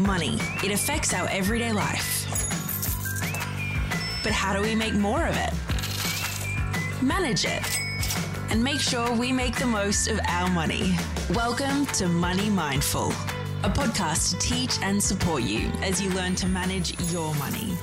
Money. It affects our everyday life. But how do we make more of it? Manage it. And make sure we make the most of our money. Welcome to Money Mindful, a podcast to teach and support you as you learn to manage your money.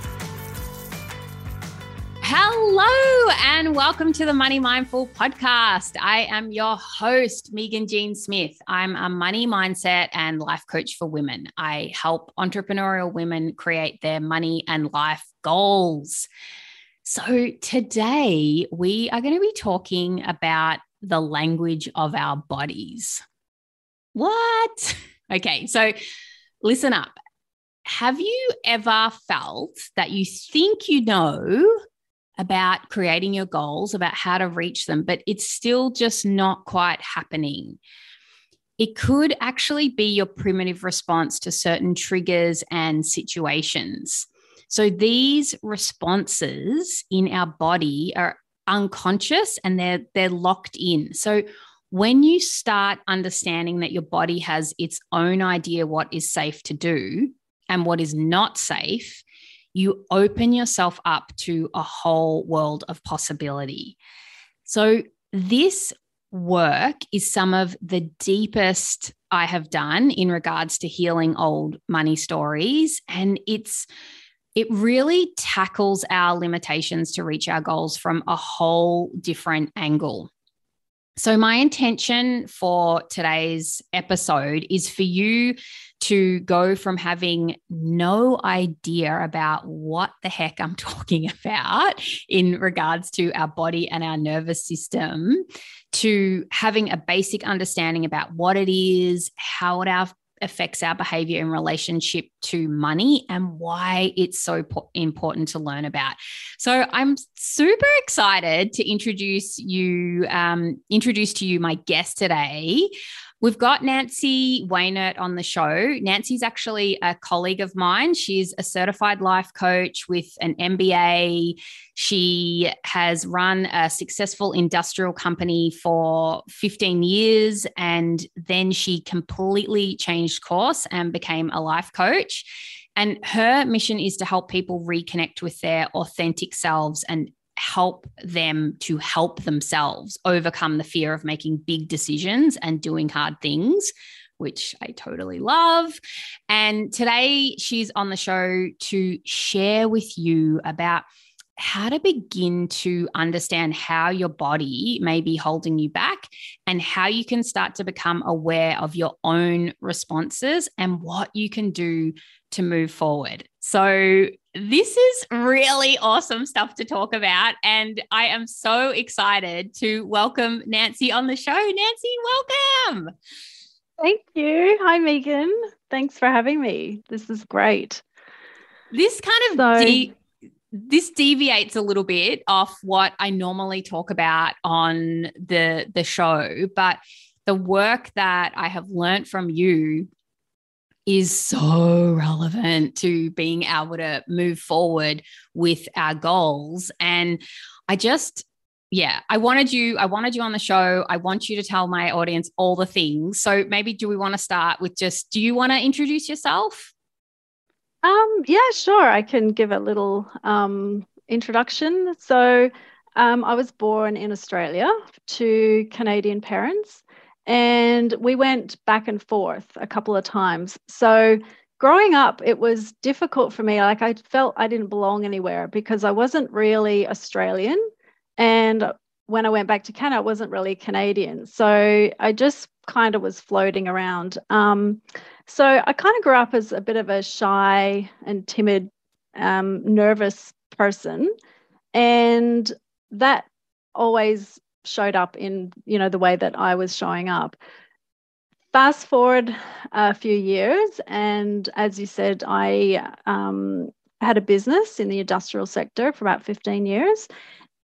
Hello, and welcome to the Money Mindful podcast. I am your host, Megan Jean Smith. I'm a money mindset and life coach for women. I help entrepreneurial women create their money and life goals. So, today we are going to be talking about the language of our bodies. What? Okay, so listen up. Have you ever felt that you think you know about creating your goals, about how to reach them, but it's still just not quite happening. It could actually be your primitive response to certain triggers and situations. So these responses in our body are unconscious and they're they're locked in. So when you start understanding that your body has its own idea what is safe to do and what is not safe, you open yourself up to a whole world of possibility. So, this work is some of the deepest I have done in regards to healing old money stories. And it's, it really tackles our limitations to reach our goals from a whole different angle. So, my intention for today's episode is for you to go from having no idea about what the heck I'm talking about in regards to our body and our nervous system to having a basic understanding about what it is, how it affects our behavior in relationship to money and why it's so important to learn about. So I'm super excited to introduce you, um, introduce to you my guest today. We've got Nancy Wainert on the show. Nancy's actually a colleague of mine. She's a certified life coach with an MBA. She has run a successful industrial company for 15 years and then she completely changed course and became a life coach. And her mission is to help people reconnect with their authentic selves and help them to help themselves overcome the fear of making big decisions and doing hard things which I totally love. And today she's on the show to share with you about how to begin to understand how your body may be holding you back and how you can start to become aware of your own responses and what you can do to move forward. So, this is really awesome stuff to talk about. And I am so excited to welcome Nancy on the show. Nancy, welcome. Thank you. Hi, Megan. Thanks for having me. This is great. This kind of so, this deviates a little bit off what I normally talk about on the the show, but the work that I have learned from you is so relevant to being able to move forward with our goals. And I just, yeah, I wanted you, I wanted you on the show. I want you to tell my audience all the things. So maybe do we want to start with just, do you want to introduce yourself? Um, yeah, sure. I can give a little um, introduction. So um, I was born in Australia to Canadian parents and we went back and forth a couple of times. So growing up, it was difficult for me. Like I felt I didn't belong anywhere because I wasn't really Australian. And when I went back to Canada, I wasn't really Canadian. So I just kind of was floating around. Um, so I kind of grew up as a bit of a shy and timid, um, nervous person. And that always showed up in you know the way that I was showing up. Fast forward a few years, and as you said, I um, had a business in the industrial sector for about 15 years.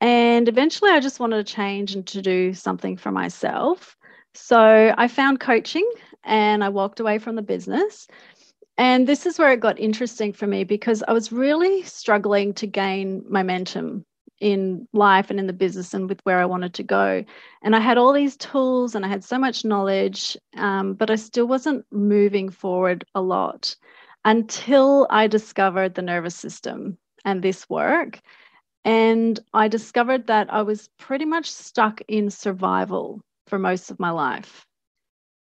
And eventually, I just wanted to change and to do something for myself. So I found coaching and I walked away from the business. And this is where it got interesting for me because I was really struggling to gain momentum in life and in the business and with where I wanted to go. And I had all these tools and I had so much knowledge, um, but I still wasn't moving forward a lot. until I discovered the nervous system and this work. And I discovered that I was pretty much stuck in survival for most of my life.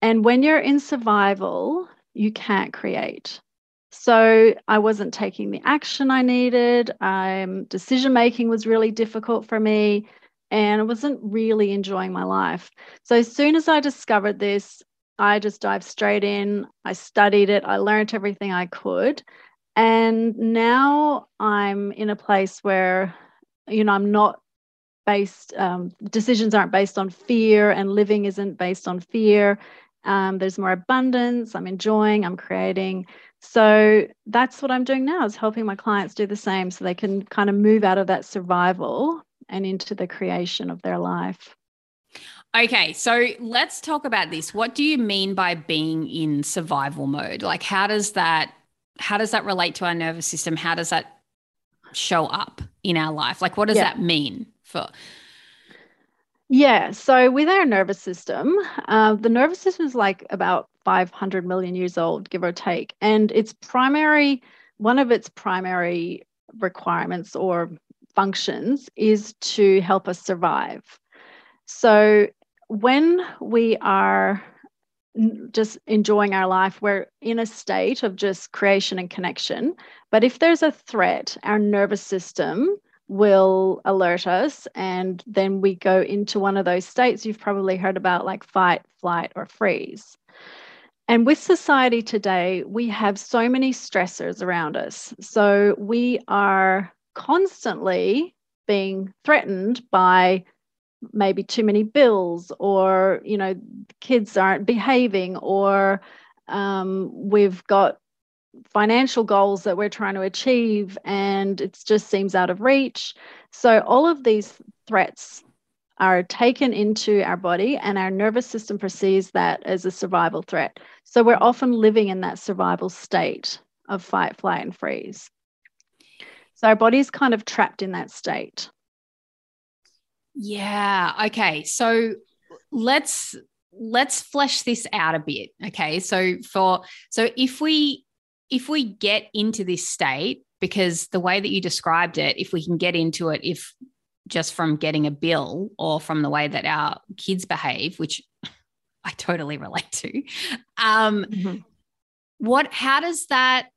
And when you're in survival, you can't create. So I wasn't taking the action I needed. Um, decision making was really difficult for me, and I wasn't really enjoying my life. So as soon as I discovered this, I just dived straight in. I studied it. I learned everything I could. And now I'm in a place where, you know, I'm not based, um, decisions aren't based on fear, and living isn't based on fear. Um, there's more abundance. I'm enjoying, I'm creating. So that's what I'm doing now is helping my clients do the same so they can kind of move out of that survival and into the creation of their life. Okay, so let's talk about this. What do you mean by being in survival mode? Like how does that how does that relate to our nervous system? How does that show up in our life? Like what does yeah. that mean for yeah, so with our nervous system, uh, the nervous system is like about 500 million years old, give or take. And its primary, one of its primary requirements or functions is to help us survive. So when we are just enjoying our life, we're in a state of just creation and connection. But if there's a threat, our nervous system will alert us and then we go into one of those states you've probably heard about like fight flight or freeze. And with society today we have so many stressors around us. So we are constantly being threatened by maybe too many bills or you know kids aren't behaving or um, we've got financial goals that we're trying to achieve and it just seems out of reach. So, all of these threats are taken into our body, and our nervous system perceives that as a survival threat. So, we're often living in that survival state of fight, flight, and freeze. So, our body's kind of trapped in that state. Yeah. Okay. So, let's let's flesh this out a bit okay so for so if we if we get into this state, because the way that you described it, if we can get into it, if just from getting a bill or from the way that our kids behave, which I totally relate to, um, mm-hmm. what, how does that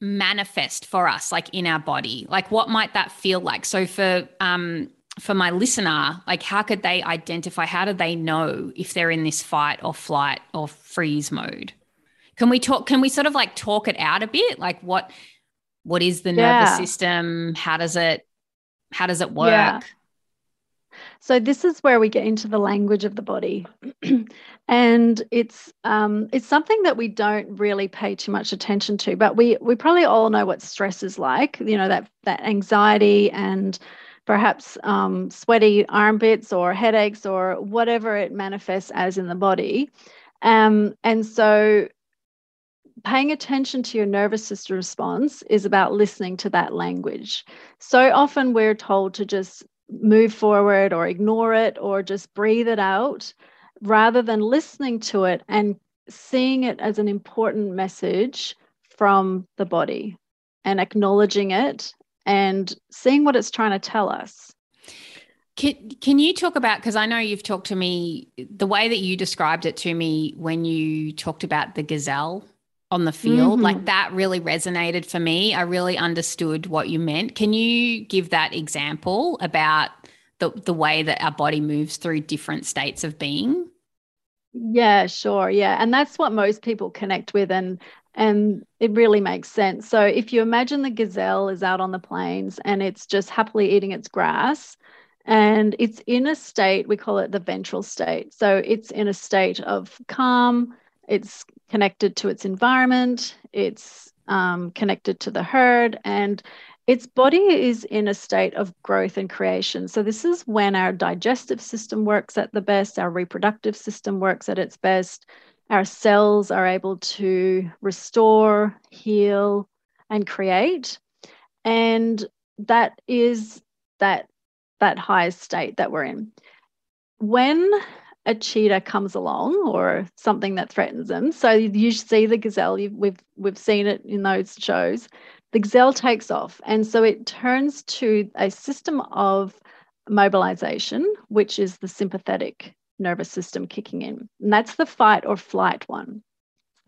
manifest for us, like in our body? Like, what might that feel like? So, for, um, for my listener, like how could they identify, how do they know if they're in this fight or flight or freeze mode? Can we talk? Can we sort of like talk it out a bit? Like what what is the nervous yeah. system? How does it how does it work? Yeah. So this is where we get into the language of the body, and it's um, it's something that we don't really pay too much attention to. But we we probably all know what stress is like. You know that that anxiety and perhaps um, sweaty armpits or headaches or whatever it manifests as in the body. Um, and so paying attention to your nervous system response is about listening to that language. So often we're told to just move forward or ignore it or just breathe it out rather than listening to it and seeing it as an important message from the body and acknowledging it and seeing what it's trying to tell us. Can, can you talk about because I know you've talked to me the way that you described it to me when you talked about the gazelle on the field. Mm-hmm. Like that really resonated for me. I really understood what you meant. Can you give that example about the, the way that our body moves through different states of being? Yeah, sure. Yeah. And that's what most people connect with and and it really makes sense. So if you imagine the gazelle is out on the plains and it's just happily eating its grass and it's in a state we call it the ventral state. So it's in a state of calm, it's connected to its environment, it's um, connected to the herd, and its body is in a state of growth and creation. So, this is when our digestive system works at the best, our reproductive system works at its best, our cells are able to restore, heal, and create. And that is that, that highest state that we're in. When a cheetah comes along or something that threatens them, so you see the gazelle. We've we've seen it in those shows. The gazelle takes off, and so it turns to a system of mobilization, which is the sympathetic nervous system kicking in, and that's the fight or flight one.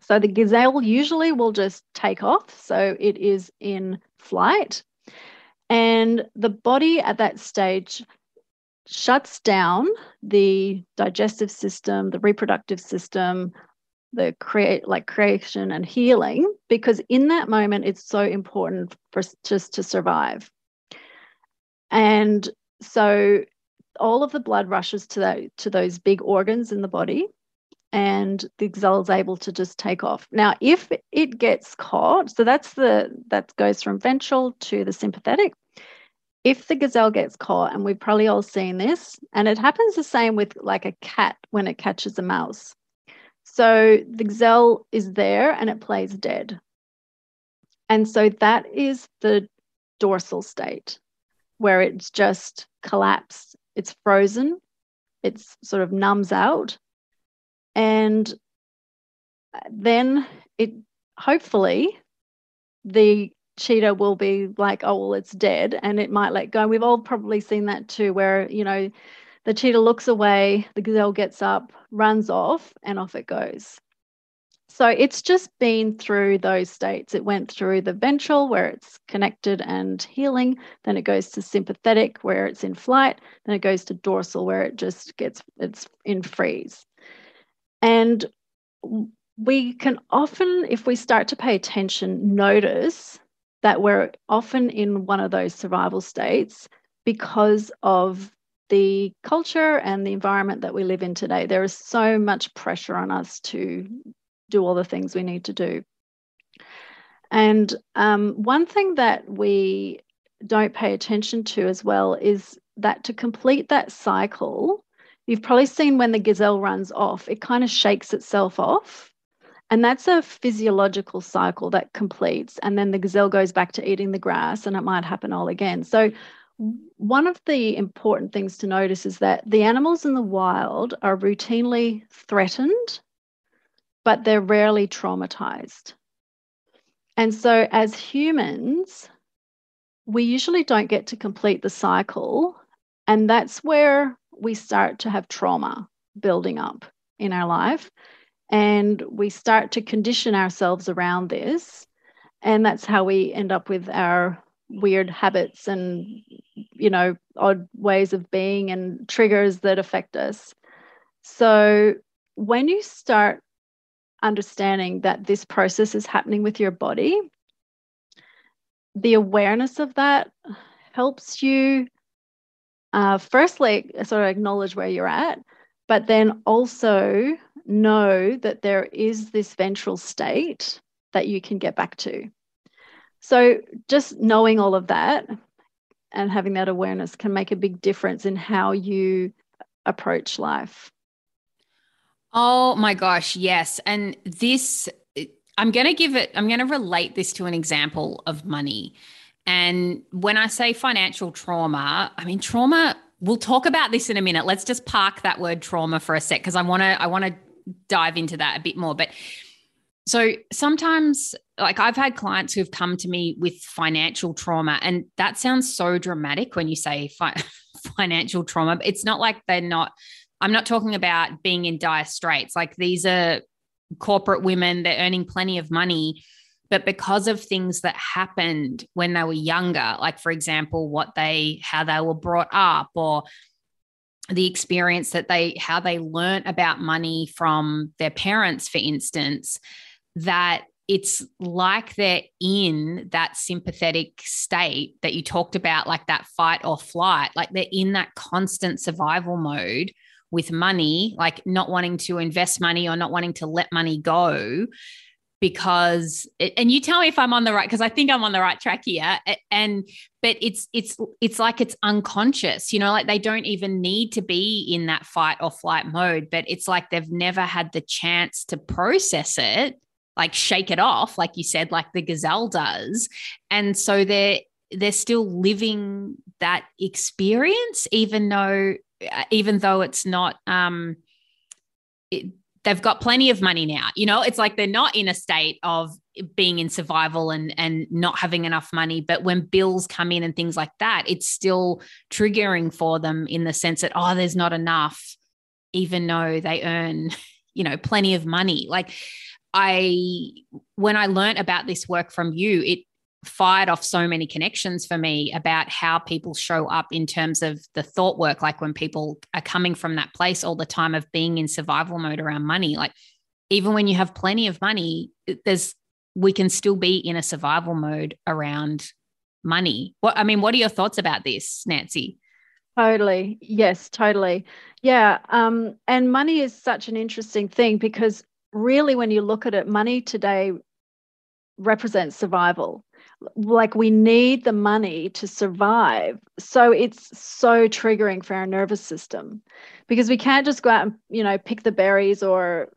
So the gazelle usually will just take off, so it is in flight, and the body at that stage shuts down the digestive system, the reproductive system, the create like creation and healing because in that moment it's so important for just to survive. And so all of the blood rushes to that to those big organs in the body and the is able to just take off. Now, if it gets caught, so that's the that goes from ventral to the sympathetic if the gazelle gets caught, and we've probably all seen this, and it happens the same with like a cat when it catches a mouse. So the gazelle is there and it plays dead. And so that is the dorsal state where it's just collapsed, it's frozen, it's sort of numbs out. And then it hopefully the cheetah will be like, oh, well, it's dead and it might let go. We've all probably seen that too, where, you know, the cheetah looks away, the gazelle gets up, runs off, and off it goes. So it's just been through those states. It went through the ventral, where it's connected and healing. Then it goes to sympathetic, where it's in flight. Then it goes to dorsal, where it just gets, it's in freeze. And we can often, if we start to pay attention, notice that we're often in one of those survival states because of the culture and the environment that we live in today. There is so much pressure on us to do all the things we need to do. And um, one thing that we don't pay attention to as well is that to complete that cycle, you've probably seen when the gazelle runs off, it kind of shakes itself off and that's a physiological cycle that completes. And then the gazelle goes back to eating the grass, and it might happen all again. So, one of the important things to notice is that the animals in the wild are routinely threatened, but they're rarely traumatized. And so, as humans, we usually don't get to complete the cycle. And that's where we start to have trauma building up in our life and we start to condition ourselves around this. And that's how we end up with our weird habits and you know odd ways of being and triggers that affect us. So when you start understanding that this process is happening with your body the awareness of that helps you uh, firstly sort of acknowledge where you're at but then also know that there is this ventral state that you can get back to. So, just knowing all of that and having that awareness can make a big difference in how you approach life. Oh my gosh, yes. And this, I'm going to give it, I'm going to relate this to an example of money. And when I say financial trauma, I mean, trauma, we'll talk about this in a minute. Let's just park that word trauma for a sec because I want to, I want to dive into that a bit more. But so sometimes, like I've had clients who've come to me with financial trauma, and that sounds so dramatic when you say fi- financial trauma. It's not like they're not, I'm not talking about being in dire straits. Like these are corporate women, they're earning plenty of money. But because of things that happened when they were younger, like for example, what they, how they were brought up, or the experience that they how they learn about money from their parents for instance that it's like they're in that sympathetic state that you talked about like that fight or flight like they're in that constant survival mode with money like not wanting to invest money or not wanting to let money go because it, and you tell me if I'm on the right because I think I'm on the right track here and but it's it's it's like it's unconscious you know like they don't even need to be in that fight or flight mode but it's like they've never had the chance to process it like shake it off like you said like the gazelle does. And so they're they're still living that experience even though even though it's not um it, they've got plenty of money now. You know, it's like they're not in a state of being in survival and and not having enough money but when bills come in and things like that it's still triggering for them in the sense that oh there's not enough even though they earn you know plenty of money like i when i learned about this work from you it fired off so many connections for me about how people show up in terms of the thought work like when people are coming from that place all the time of being in survival mode around money. Like even when you have plenty of money there's we can still be in a survival mode around money. What i mean what are your thoughts about this nancy? Totally. Yes totally. Yeah um and money is such an interesting thing because really when you look at it money today represents survival like we need the money to survive. So it's so triggering for our nervous system because we can't just go out and you know pick the berries or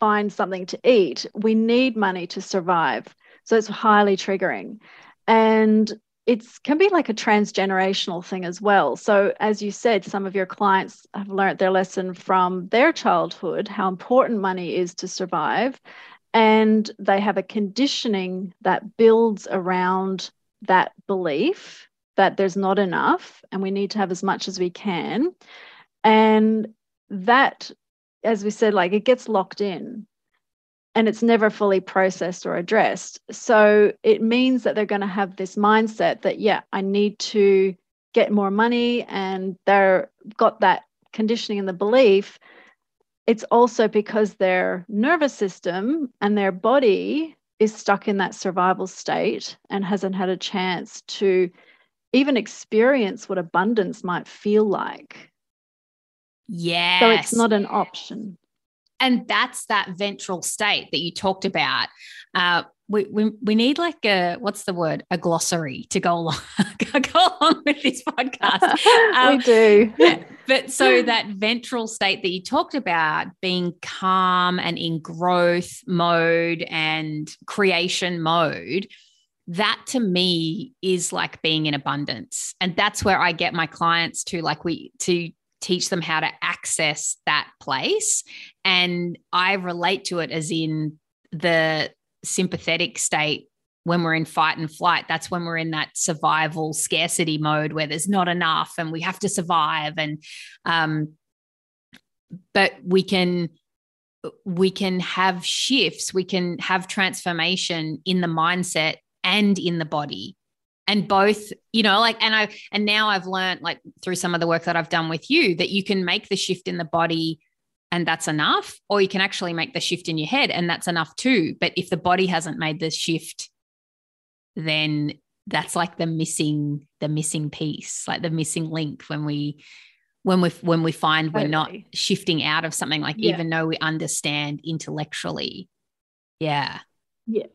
find something to eat. We need money to survive. So it's highly triggering. And it can be like a transgenerational thing as well. So as you said some of your clients have learned their lesson from their childhood how important money is to survive and they have a conditioning that builds around that belief that there's not enough and we need to have as much as we can. And that, as we said, like it gets locked in and it's never fully processed or addressed. So it means that they're going to have this mindset that, yeah, I need to get more money and they're got that conditioning and the belief it's also because their nervous system and their body is stuck in that survival state and hasn't had a chance to even experience what abundance might feel like. Yeah. So it's not an option. And that's that ventral state that you talked about. Uh, we, we, we need like a what's the word? A glossary to go along go along with this podcast. Um, we do. yeah, but so that ventral state that you talked about being calm and in growth mode and creation mode that to me is like being in abundance. And that's where i get my clients to like we to teach them how to access that place. And i relate to it as in the sympathetic state when we're in fight and flight that's when we're in that survival scarcity mode where there's not enough and we have to survive. And um but we can we can have shifts we can have transformation in the mindset and in the body. And both you know like and i and now i've learned like through some of the work that i've done with you that you can make the shift in the body and that's enough or you can actually make the shift in your head and that's enough too but if the body hasn't made the shift then that's like the missing the missing piece like the missing link when we when we when we find totally. we're not shifting out of something like yeah. even though we understand intellectually yeah yeah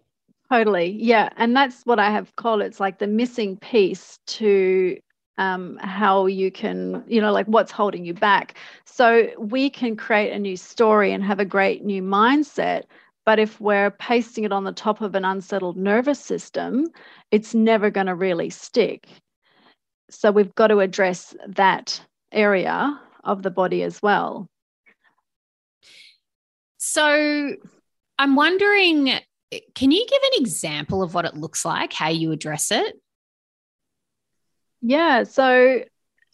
totally yeah and that's what i have called it's like the missing piece to um, how you can, you know, like what's holding you back. So we can create a new story and have a great new mindset. But if we're pasting it on the top of an unsettled nervous system, it's never going to really stick. So we've got to address that area of the body as well. So I'm wondering can you give an example of what it looks like, how you address it? Yeah. So,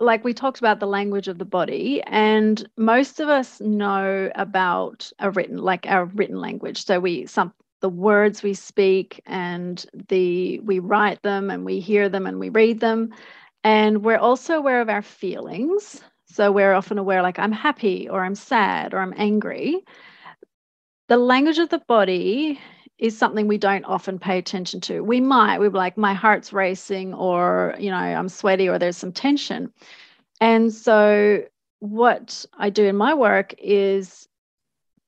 like we talked about the language of the body, and most of us know about a written, like our written language. So we some the words we speak and the we write them and we hear them and we read them, and we're also aware of our feelings. So we're often aware, like I'm happy or I'm sad or I'm angry. The language of the body is something we don't often pay attention to. We might, we're like, my heart's racing, or, you know, I'm sweaty, or there's some tension. And so, what I do in my work is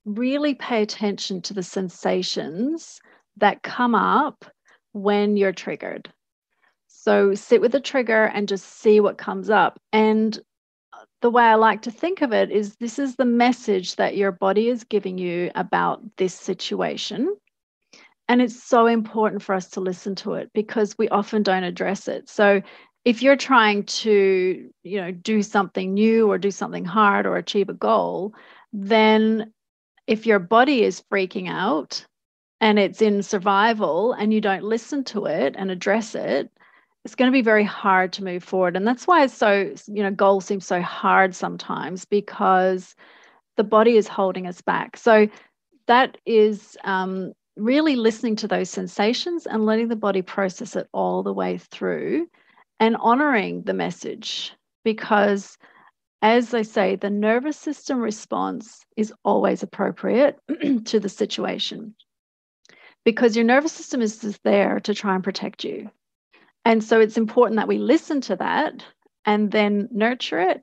really pay attention to the sensations that come up when you're triggered. So, sit with the trigger and just see what comes up. And the way I like to think of it is this is the message that your body is giving you about this situation. And it's so important for us to listen to it because we often don't address it. So if you're trying to, you know, do something new or do something hard or achieve a goal, then if your body is freaking out and it's in survival and you don't listen to it and address it, it's going to be very hard to move forward. And that's why it's so, you know, goals seem so hard sometimes because the body is holding us back. So that is um, really listening to those sensations and letting the body process it all the way through and honoring the message because as I say, the nervous system response is always appropriate to the situation because your nervous system is just there to try and protect you. And so it's important that we listen to that and then nurture it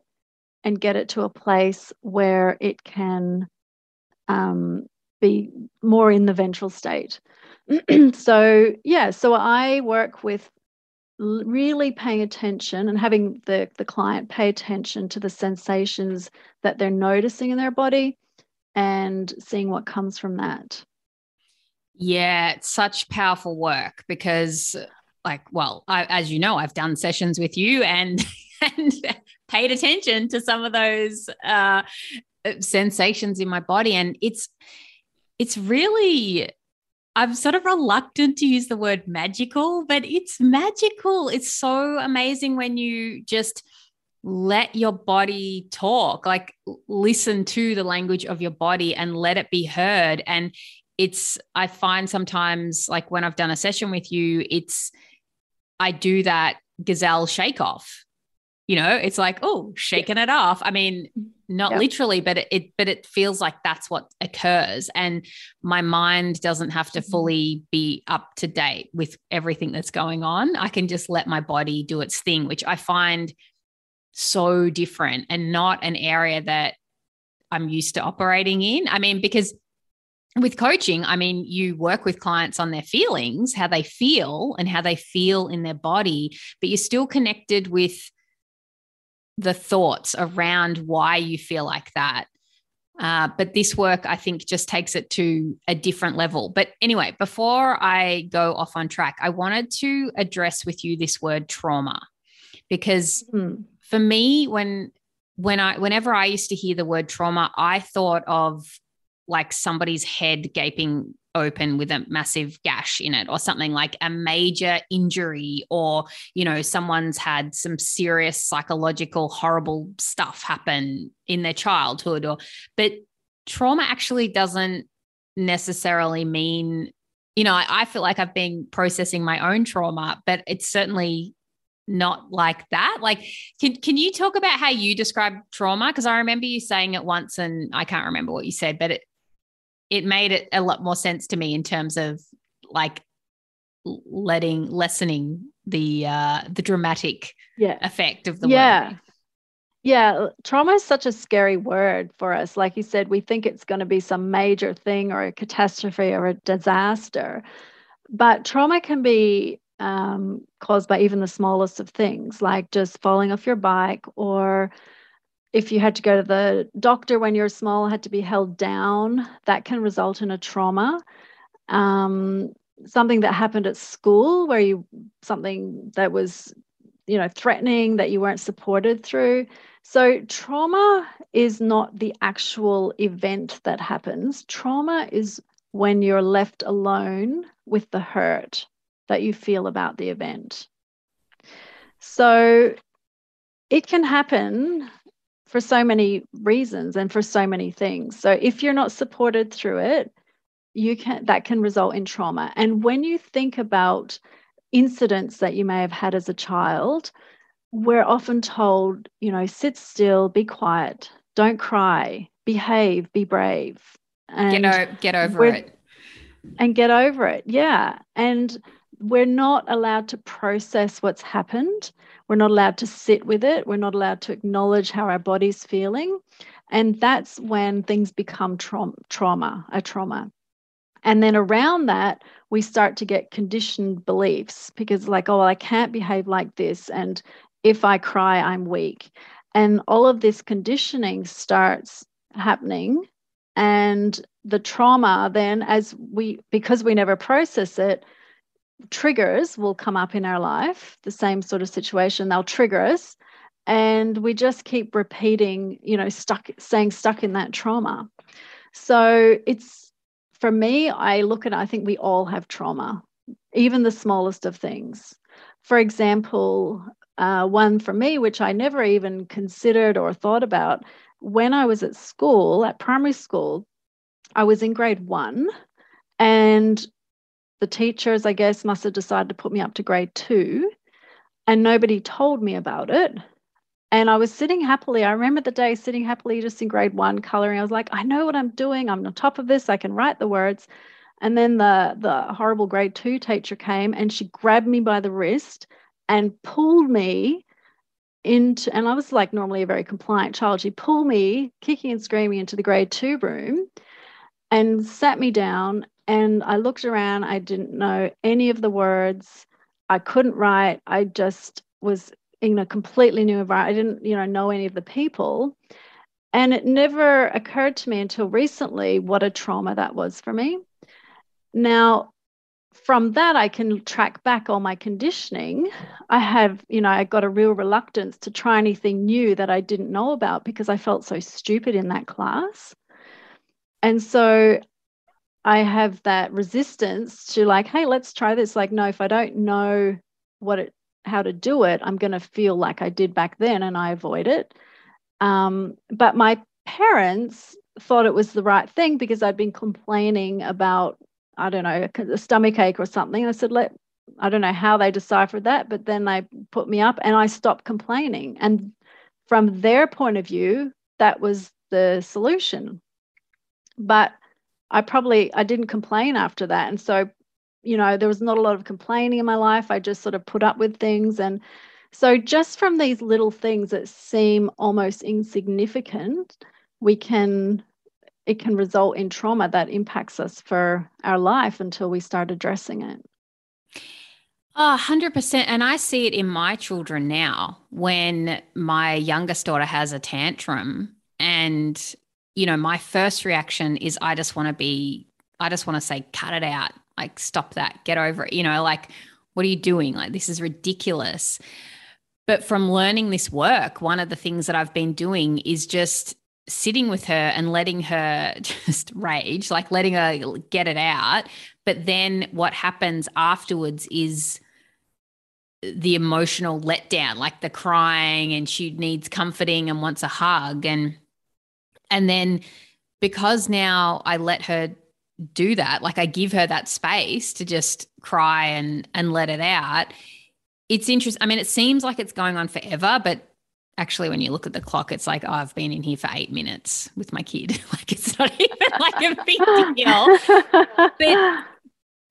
and get it to a place where it can um, be more in the ventral state. so, yeah, so I work with really paying attention and having the, the client pay attention to the sensations that they're noticing in their body and seeing what comes from that. Yeah, it's such powerful work because, like, well, I, as you know, I've done sessions with you and and paid attention to some of those uh, sensations in my body, and it's it's really I'm sort of reluctant to use the word magical, but it's magical. It's so amazing when you just let your body talk, like listen to the language of your body and let it be heard. And it's, I find sometimes, like when I've done a session with you, it's, I do that gazelle shake off. You know, it's like, oh, shaking it off. I mean, not yep. literally but it, it, but it feels like that's what occurs and my mind doesn't have to mm-hmm. fully be up to date with everything that's going on i can just let my body do its thing which i find so different and not an area that i'm used to operating in i mean because with coaching, I mean, you work with clients on their feelings, how they feel and how they feel in their body, but you're still connected with the thoughts around why you feel like that. Uh, but this work, I think, just takes it to a different level. But anyway, before I go off on track, I wanted to address with you this word trauma, because mm. for me, when when I whenever I used to hear the word trauma, I thought of like somebody's head gaping open with a massive gash in it or something like a major injury or you know someone's had some serious psychological horrible stuff happen in their childhood or but trauma actually doesn't necessarily mean you know I, I feel like I've been processing my own trauma but it's certainly not like that. Like can, can you talk about how you describe trauma? Because i remember you saying it once and i can't remember what you said but it, it made it a lot more sense to me in terms of like letting lessening the uh the dramatic yeah. effect of the yeah word. yeah trauma is such a scary word for us like you said we think it's going to be some major thing or a catastrophe or a disaster but trauma can be um, caused by even the smallest of things like just falling off your bike or if you had to go to the doctor when you're small, had to be held down, that can result in a trauma. Um, something that happened at school where you something that was you know threatening that you weren't supported through. So trauma is not the actual event that happens. Trauma is when you're left alone with the hurt that you feel about the event. So it can happen for so many reasons and for so many things. So if you're not supported through it, you can that can result in trauma. And when you think about incidents that you may have had as a child, we're often told, you know, sit still, be quiet, don't cry, behave, be brave. And get, o- get over it. And get over it. Yeah. And we're not allowed to process what's happened. We're not allowed to sit with it. We're not allowed to acknowledge how our body's feeling. And that's when things become tra- trauma, a trauma. And then around that, we start to get conditioned beliefs because, like, oh, I can't behave like this. And if I cry, I'm weak. And all of this conditioning starts happening. And the trauma, then, as we, because we never process it, triggers will come up in our life, the same sort of situation, they'll trigger us. And we just keep repeating, you know, stuck, staying stuck in that trauma. So it's for me, I look at I think we all have trauma, even the smallest of things. For example, uh, one for me, which I never even considered or thought about, when I was at school, at primary school, I was in grade one, and the teachers, I guess, must have decided to put me up to grade two, and nobody told me about it. And I was sitting happily. I remember the day sitting happily just in grade one, coloring. I was like, I know what I'm doing. I'm on top of this. I can write the words. And then the, the horrible grade two teacher came and she grabbed me by the wrist and pulled me into, and I was like normally a very compliant child. She pulled me, kicking and screaming, into the grade two room and sat me down. And I looked around. I didn't know any of the words. I couldn't write. I just was in a completely new environment. I didn't, you know, know any of the people. And it never occurred to me until recently what a trauma that was for me. Now, from that, I can track back all my conditioning. I have, you know, I got a real reluctance to try anything new that I didn't know about because I felt so stupid in that class. And so I have that resistance to like, hey, let's try this. Like, no, if I don't know what it, how to do it, I'm going to feel like I did back then and I avoid it. Um, but my parents thought it was the right thing because I'd been complaining about, I don't know, a stomach ache or something. I said, let, I don't know how they deciphered that, but then they put me up and I stopped complaining. And from their point of view, that was the solution but I probably I didn't complain after that. And so, you know, there was not a lot of complaining in my life. I just sort of put up with things and so just from these little things that seem almost insignificant, we can it can result in trauma that impacts us for our life until we start addressing it. Oh, 100%. And I see it in my children now when my youngest daughter has a tantrum and you know, my first reaction is I just want to be, I just want to say, cut it out. Like, stop that, get over it. You know, like, what are you doing? Like, this is ridiculous. But from learning this work, one of the things that I've been doing is just sitting with her and letting her just rage, like letting her get it out. But then what happens afterwards is the emotional letdown, like the crying, and she needs comforting and wants a hug. And and then because now I let her do that, like I give her that space to just cry and and let it out. It's interesting. I mean, it seems like it's going on forever, but actually when you look at the clock it's like oh, i've been in here for eight minutes with my kid like it's not even like a big deal but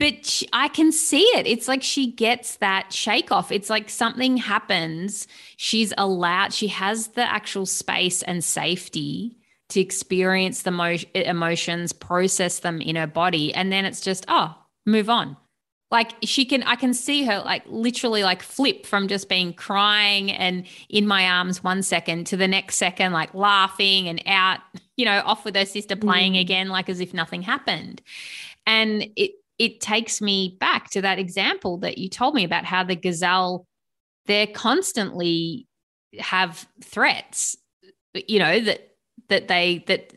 but she, i can see it it's like she gets that shake off it's like something happens she's allowed she has the actual space and safety to experience the mo- emotions, process them in her body, and then it's just oh, move on. Like she can, I can see her like literally like flip from just being crying and in my arms one second to the next second, like laughing and out, you know, off with her sister playing mm. again, like as if nothing happened. And it it takes me back to that example that you told me about how the gazelle, they're constantly have threats, you know, that that they that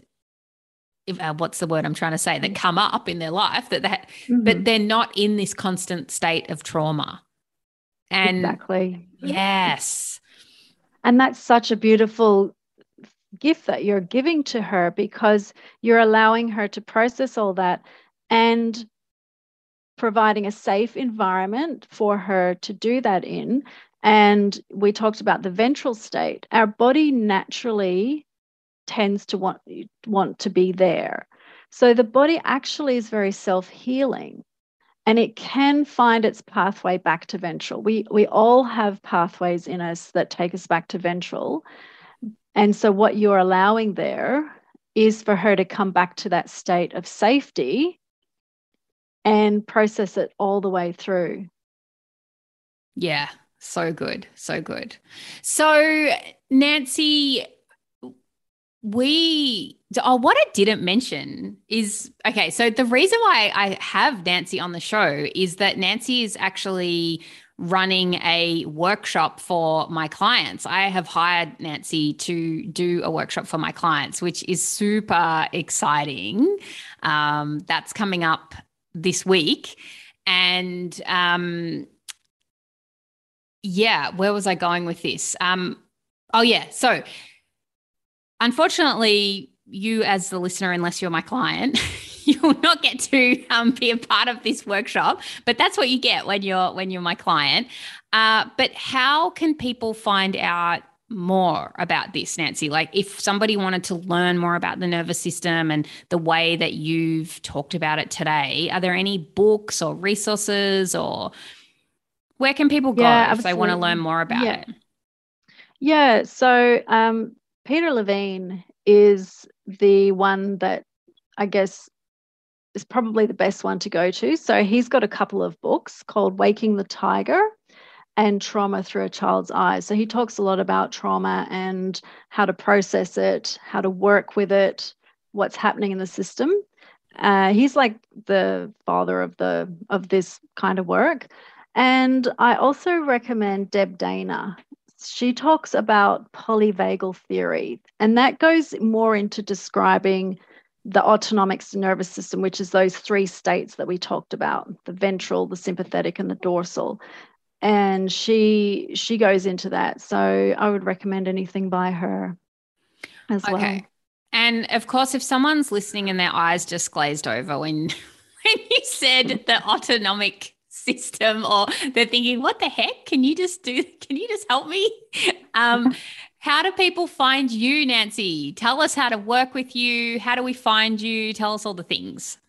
uh, what's the word I'm trying to say that come up in their life that that mm-hmm. but they're not in this constant state of trauma. And exactly. Yes. And that's such a beautiful gift that you're giving to her because you're allowing her to process all that and providing a safe environment for her to do that in. And we talked about the ventral state. Our body naturally tends to want want to be there. So the body actually is very self-healing and it can find its pathway back to ventral. We we all have pathways in us that take us back to ventral. And so what you're allowing there is for her to come back to that state of safety and process it all the way through. Yeah, so good. So good. So Nancy, we oh what i didn't mention is okay so the reason why i have nancy on the show is that nancy is actually running a workshop for my clients. I have hired Nancy to do a workshop for my clients, which is super exciting. Um, that's coming up this week. And um, yeah, where was I going with this? Um, oh, yeah. So, unfortunately, you as the listener, unless you're my client, you'll not get to um, be a part of this workshop but that's what you get when you're when you're my client. Uh, but how can people find out more about this nancy? Like if somebody wanted to learn more about the nervous system and the way that you've talked about it today are there any books or resources or where can people go yeah, if they want to learn more about yeah. it? Yeah so um, peter levine is the one that I guess is probably the best one to go to. So he's got a couple of books called Waking the Tiger and Trauma Through a Child's Eyes. So he talks a lot about trauma and how to process it, how to work with it, what's happening in the system. Uh, he's like the father of the of this kind of work. And I also recommend Deb Dana. She talks about polyvagal theory, and that goes more into describing the autonomic nervous system, which is those three states that we talked about the ventral, the sympathetic, and the dorsal. And she she goes into that. So I would recommend anything by her as okay. well. And of course, if someone's listening and their eyes just glazed over when when you said the autonomic system or they're thinking what the heck can you just do can you just help me um how do people find you, Nancy? Tell us how to work with you. How do we find you? Tell us all the things.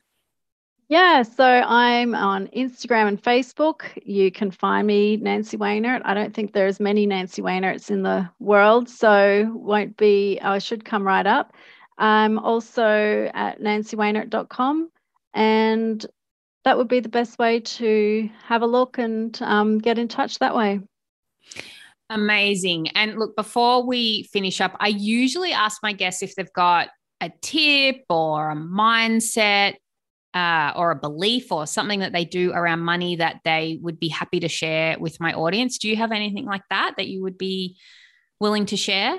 Yeah, so I'm on Instagram and Facebook. You can find me, Nancy Wainert. I don't think there's many Nancy Wainerts in the world, so won't be, I should come right up. I'm also at nancywainert.com, and that would be the best way to have a look and um, get in touch that way. Amazing. And look, before we finish up, I usually ask my guests if they've got a tip or a mindset uh, or a belief or something that they do around money that they would be happy to share with my audience. Do you have anything like that that you would be willing to share?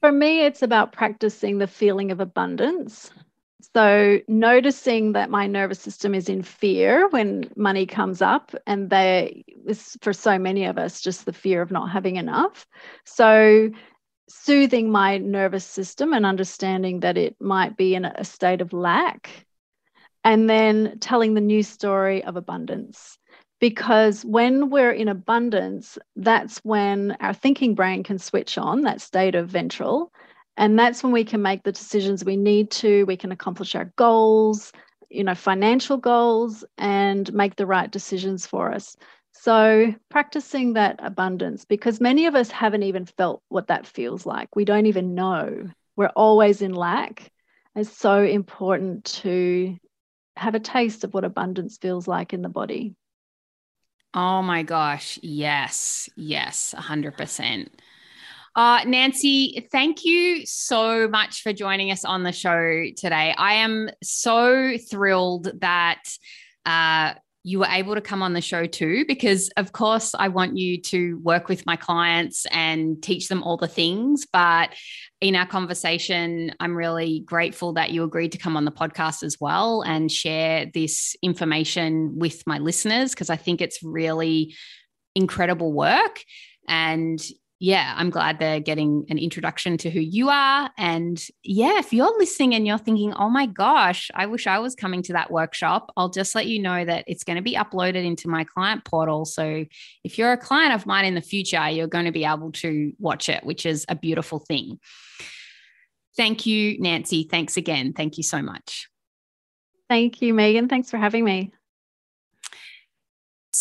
For me, it's about practicing the feeling of abundance. So, noticing that my nervous system is in fear when money comes up, and they, for so many of us, just the fear of not having enough. So, soothing my nervous system and understanding that it might be in a state of lack, and then telling the new story of abundance. Because when we're in abundance, that's when our thinking brain can switch on, that state of ventral, and that's when we can make the decisions we need to, we can accomplish our goals, you know, financial goals, and make the right decisions for us. So, practicing that abundance, because many of us haven't even felt what that feels like. We don't even know. We're always in lack. It's so important to have a taste of what abundance feels like in the body. Oh my gosh. Yes. Yes. 100%. Uh, Nancy, thank you so much for joining us on the show today. I am so thrilled that uh, you were able to come on the show too, because of course, I want you to work with my clients and teach them all the things. But in our conversation, I'm really grateful that you agreed to come on the podcast as well and share this information with my listeners, because I think it's really incredible work. And yeah, I'm glad they're getting an introduction to who you are. And yeah, if you're listening and you're thinking, oh my gosh, I wish I was coming to that workshop, I'll just let you know that it's going to be uploaded into my client portal. So if you're a client of mine in the future, you're going to be able to watch it, which is a beautiful thing. Thank you, Nancy. Thanks again. Thank you so much. Thank you, Megan. Thanks for having me.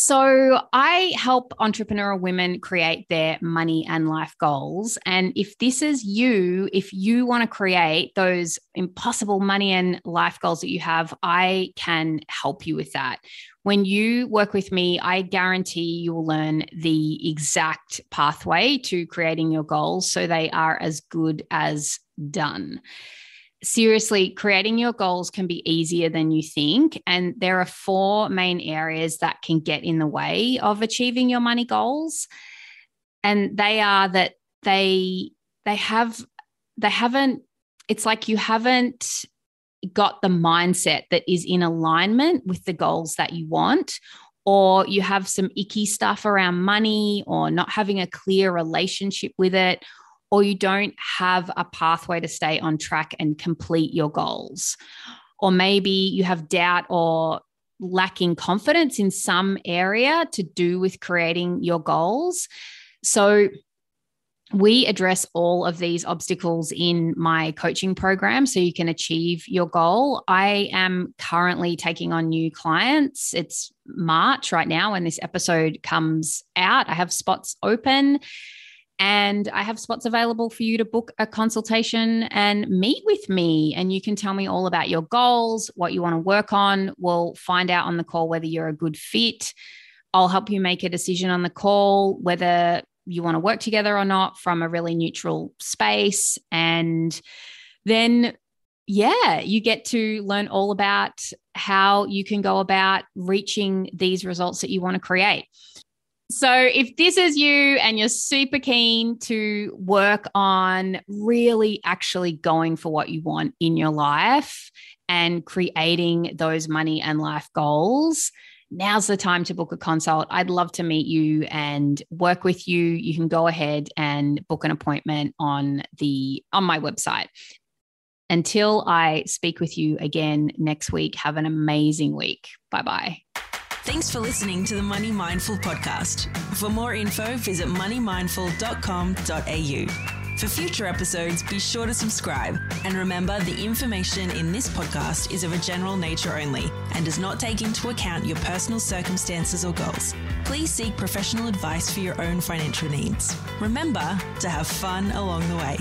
So, I help entrepreneurial women create their money and life goals. And if this is you, if you want to create those impossible money and life goals that you have, I can help you with that. When you work with me, I guarantee you will learn the exact pathway to creating your goals so they are as good as done. Seriously, creating your goals can be easier than you think. And there are four main areas that can get in the way of achieving your money goals. And they are that they they have they haven't it's like you haven't got the mindset that is in alignment with the goals that you want or you have some icky stuff around money or not having a clear relationship with it or you don't have a pathway to stay on track and complete your goals. Or maybe you have doubt or lacking confidence in some area to do with creating your goals. So, we address all of these obstacles in my coaching program so you can achieve your goal. I am currently taking on new clients. It's March right now when this episode comes out. I have spots open and I have spots available for you to book a consultation and meet with me. And you can tell me all about your goals, what you want to work on. We'll find out on the call whether you're a good fit. I'll help you make a decision on the call whether you want to work together or not from a really neutral space. And then, yeah, you get to learn all about how you can go about reaching these results that you want to create. So, if this is you and you're super keen to work on really actually going for what you want in your life and creating those money and life goals, now's the time to book a consult. I'd love to meet you and work with you. You can go ahead and book an appointment on the on my website. Until I speak with you again next week, have an amazing week. Bye bye. Thanks for listening to the Money Mindful podcast. For more info, visit moneymindful.com.au. For future episodes, be sure to subscribe. And remember, the information in this podcast is of a general nature only and does not take into account your personal circumstances or goals. Please seek professional advice for your own financial needs. Remember to have fun along the way.